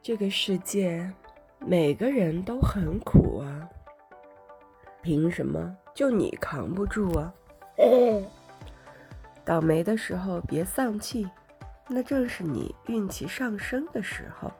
这个世界每个人都很苦啊凭什么就你扛不住啊？倒霉的时候别丧气那正是你运气上升的时候。